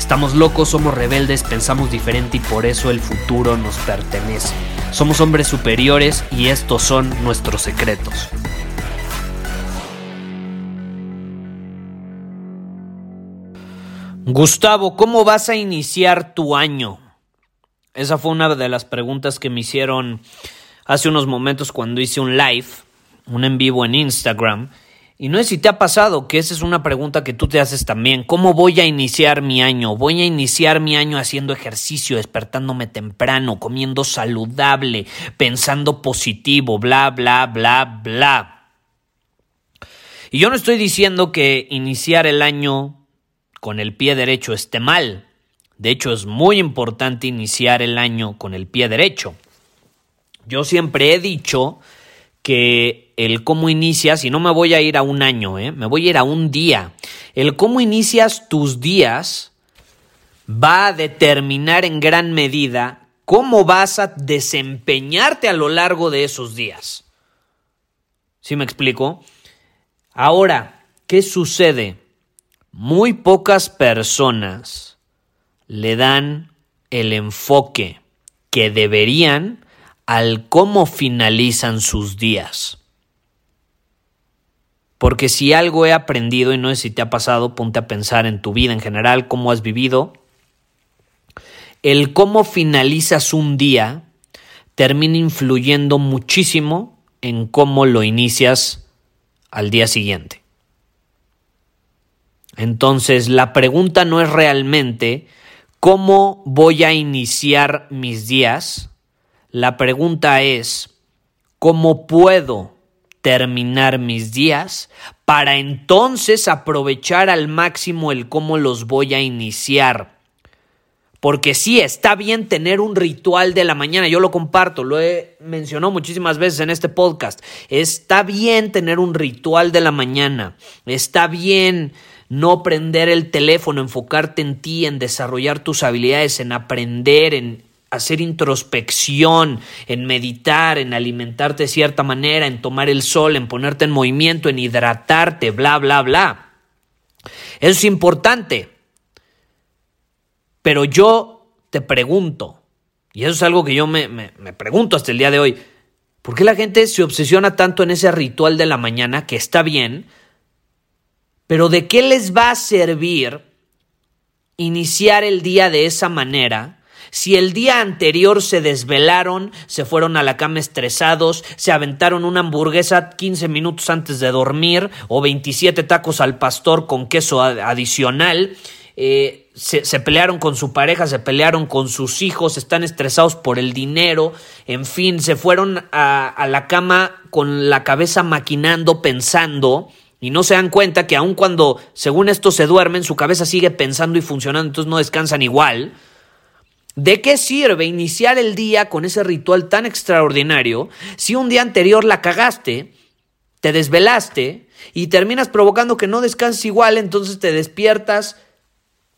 Estamos locos, somos rebeldes, pensamos diferente y por eso el futuro nos pertenece. Somos hombres superiores y estos son nuestros secretos. Gustavo, ¿cómo vas a iniciar tu año? Esa fue una de las preguntas que me hicieron hace unos momentos cuando hice un live, un en vivo en Instagram. Y no sé si te ha pasado que esa es una pregunta que tú te haces también. ¿Cómo voy a iniciar mi año? Voy a iniciar mi año haciendo ejercicio, despertándome temprano, comiendo saludable, pensando positivo, bla, bla, bla, bla. Y yo no estoy diciendo que iniciar el año con el pie derecho esté mal. De hecho, es muy importante iniciar el año con el pie derecho. Yo siempre he dicho que el cómo inicias, y no me voy a ir a un año, ¿eh? me voy a ir a un día. El cómo inicias tus días va a determinar en gran medida cómo vas a desempeñarte a lo largo de esos días. ¿Sí me explico? Ahora, ¿qué sucede? Muy pocas personas le dan el enfoque que deberían al cómo finalizan sus días. Porque si algo he aprendido, y no sé si te ha pasado, ponte a pensar en tu vida en general, cómo has vivido, el cómo finalizas un día termina influyendo muchísimo en cómo lo inicias al día siguiente. Entonces, la pregunta no es realmente cómo voy a iniciar mis días. La pregunta es cómo puedo terminar mis días para entonces aprovechar al máximo el cómo los voy a iniciar. Porque sí, está bien tener un ritual de la mañana, yo lo comparto, lo he mencionado muchísimas veces en este podcast. Está bien tener un ritual de la mañana, está bien no prender el teléfono, enfocarte en ti, en desarrollar tus habilidades, en aprender, en hacer introspección, en meditar, en alimentarte de cierta manera, en tomar el sol, en ponerte en movimiento, en hidratarte, bla, bla, bla. Eso es importante. Pero yo te pregunto, y eso es algo que yo me, me, me pregunto hasta el día de hoy, ¿por qué la gente se obsesiona tanto en ese ritual de la mañana, que está bien, pero ¿de qué les va a servir iniciar el día de esa manera? Si el día anterior se desvelaron, se fueron a la cama estresados, se aventaron una hamburguesa 15 minutos antes de dormir o 27 tacos al pastor con queso adicional, eh, se, pelearon con su pareja, se pelearon con sus hijos, están estresados por el dinero, en fin, se fueron a, a la cama con la cabeza maquinando, pensando, y no se dan cuenta que aun cuando, según esto, se duermen, su cabeza sigue pensando y funcionando, entonces no descansan igual. ¿De qué sirve iniciar el día con ese ritual tan extraordinario si un día anterior la cagaste, te desvelaste y terminas provocando que no descanses igual, entonces te despiertas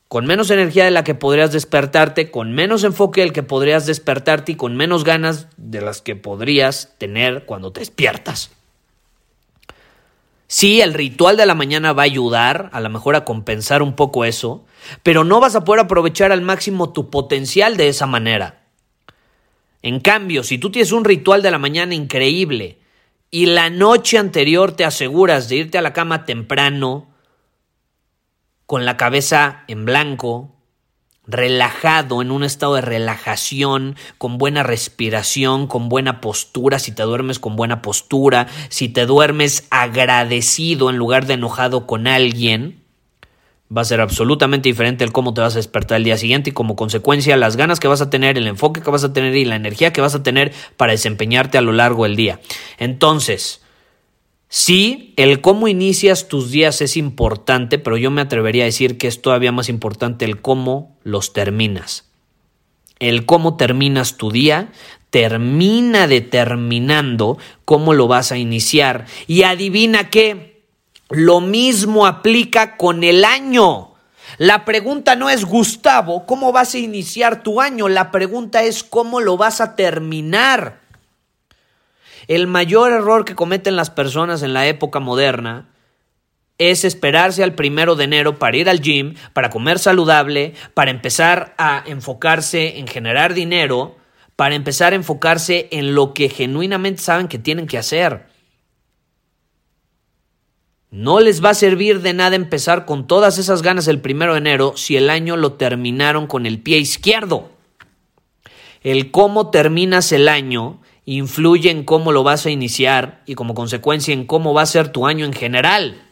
con menos energía de la que podrías despertarte, con menos enfoque del que podrías despertarte y con menos ganas de las que podrías tener cuando te despiertas? Sí, el ritual de la mañana va a ayudar a lo mejor a compensar un poco eso, pero no vas a poder aprovechar al máximo tu potencial de esa manera. En cambio, si tú tienes un ritual de la mañana increíble y la noche anterior te aseguras de irte a la cama temprano, con la cabeza en blanco, relajado, en un estado de relajación, con buena respiración, con buena postura, si te duermes con buena postura, si te duermes agradecido en lugar de enojado con alguien, va a ser absolutamente diferente el cómo te vas a despertar el día siguiente y como consecuencia las ganas que vas a tener, el enfoque que vas a tener y la energía que vas a tener para desempeñarte a lo largo del día. Entonces, sí, el cómo inicias tus días es importante, pero yo me atrevería a decir que es todavía más importante el cómo los terminas. El cómo terminas tu día termina determinando cómo lo vas a iniciar. Y adivina qué, lo mismo aplica con el año. La pregunta no es, Gustavo, ¿cómo vas a iniciar tu año? La pregunta es, ¿cómo lo vas a terminar? El mayor error que cometen las personas en la época moderna es esperarse al primero de enero para ir al gym, para comer saludable, para empezar a enfocarse en generar dinero, para empezar a enfocarse en lo que genuinamente saben que tienen que hacer. No les va a servir de nada empezar con todas esas ganas el primero de enero si el año lo terminaron con el pie izquierdo. El cómo terminas el año influye en cómo lo vas a iniciar y como consecuencia en cómo va a ser tu año en general.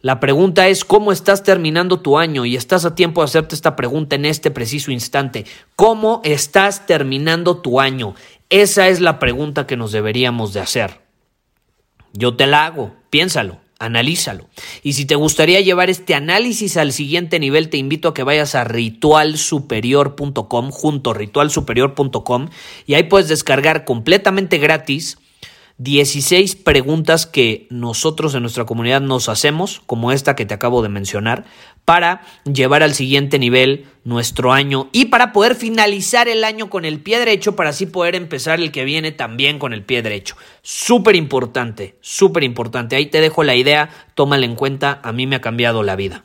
La pregunta es cómo estás terminando tu año y estás a tiempo de hacerte esta pregunta en este preciso instante. ¿Cómo estás terminando tu año? Esa es la pregunta que nos deberíamos de hacer. Yo te la hago, piénsalo, analízalo. Y si te gustaría llevar este análisis al siguiente nivel, te invito a que vayas a ritualsuperior.com junto ritualsuperior.com y ahí puedes descargar completamente gratis 16 preguntas que nosotros en nuestra comunidad nos hacemos, como esta que te acabo de mencionar, para llevar al siguiente nivel nuestro año y para poder finalizar el año con el pie derecho, para así poder empezar el que viene también con el pie derecho. Súper importante, súper importante. Ahí te dejo la idea, tómala en cuenta, a mí me ha cambiado la vida.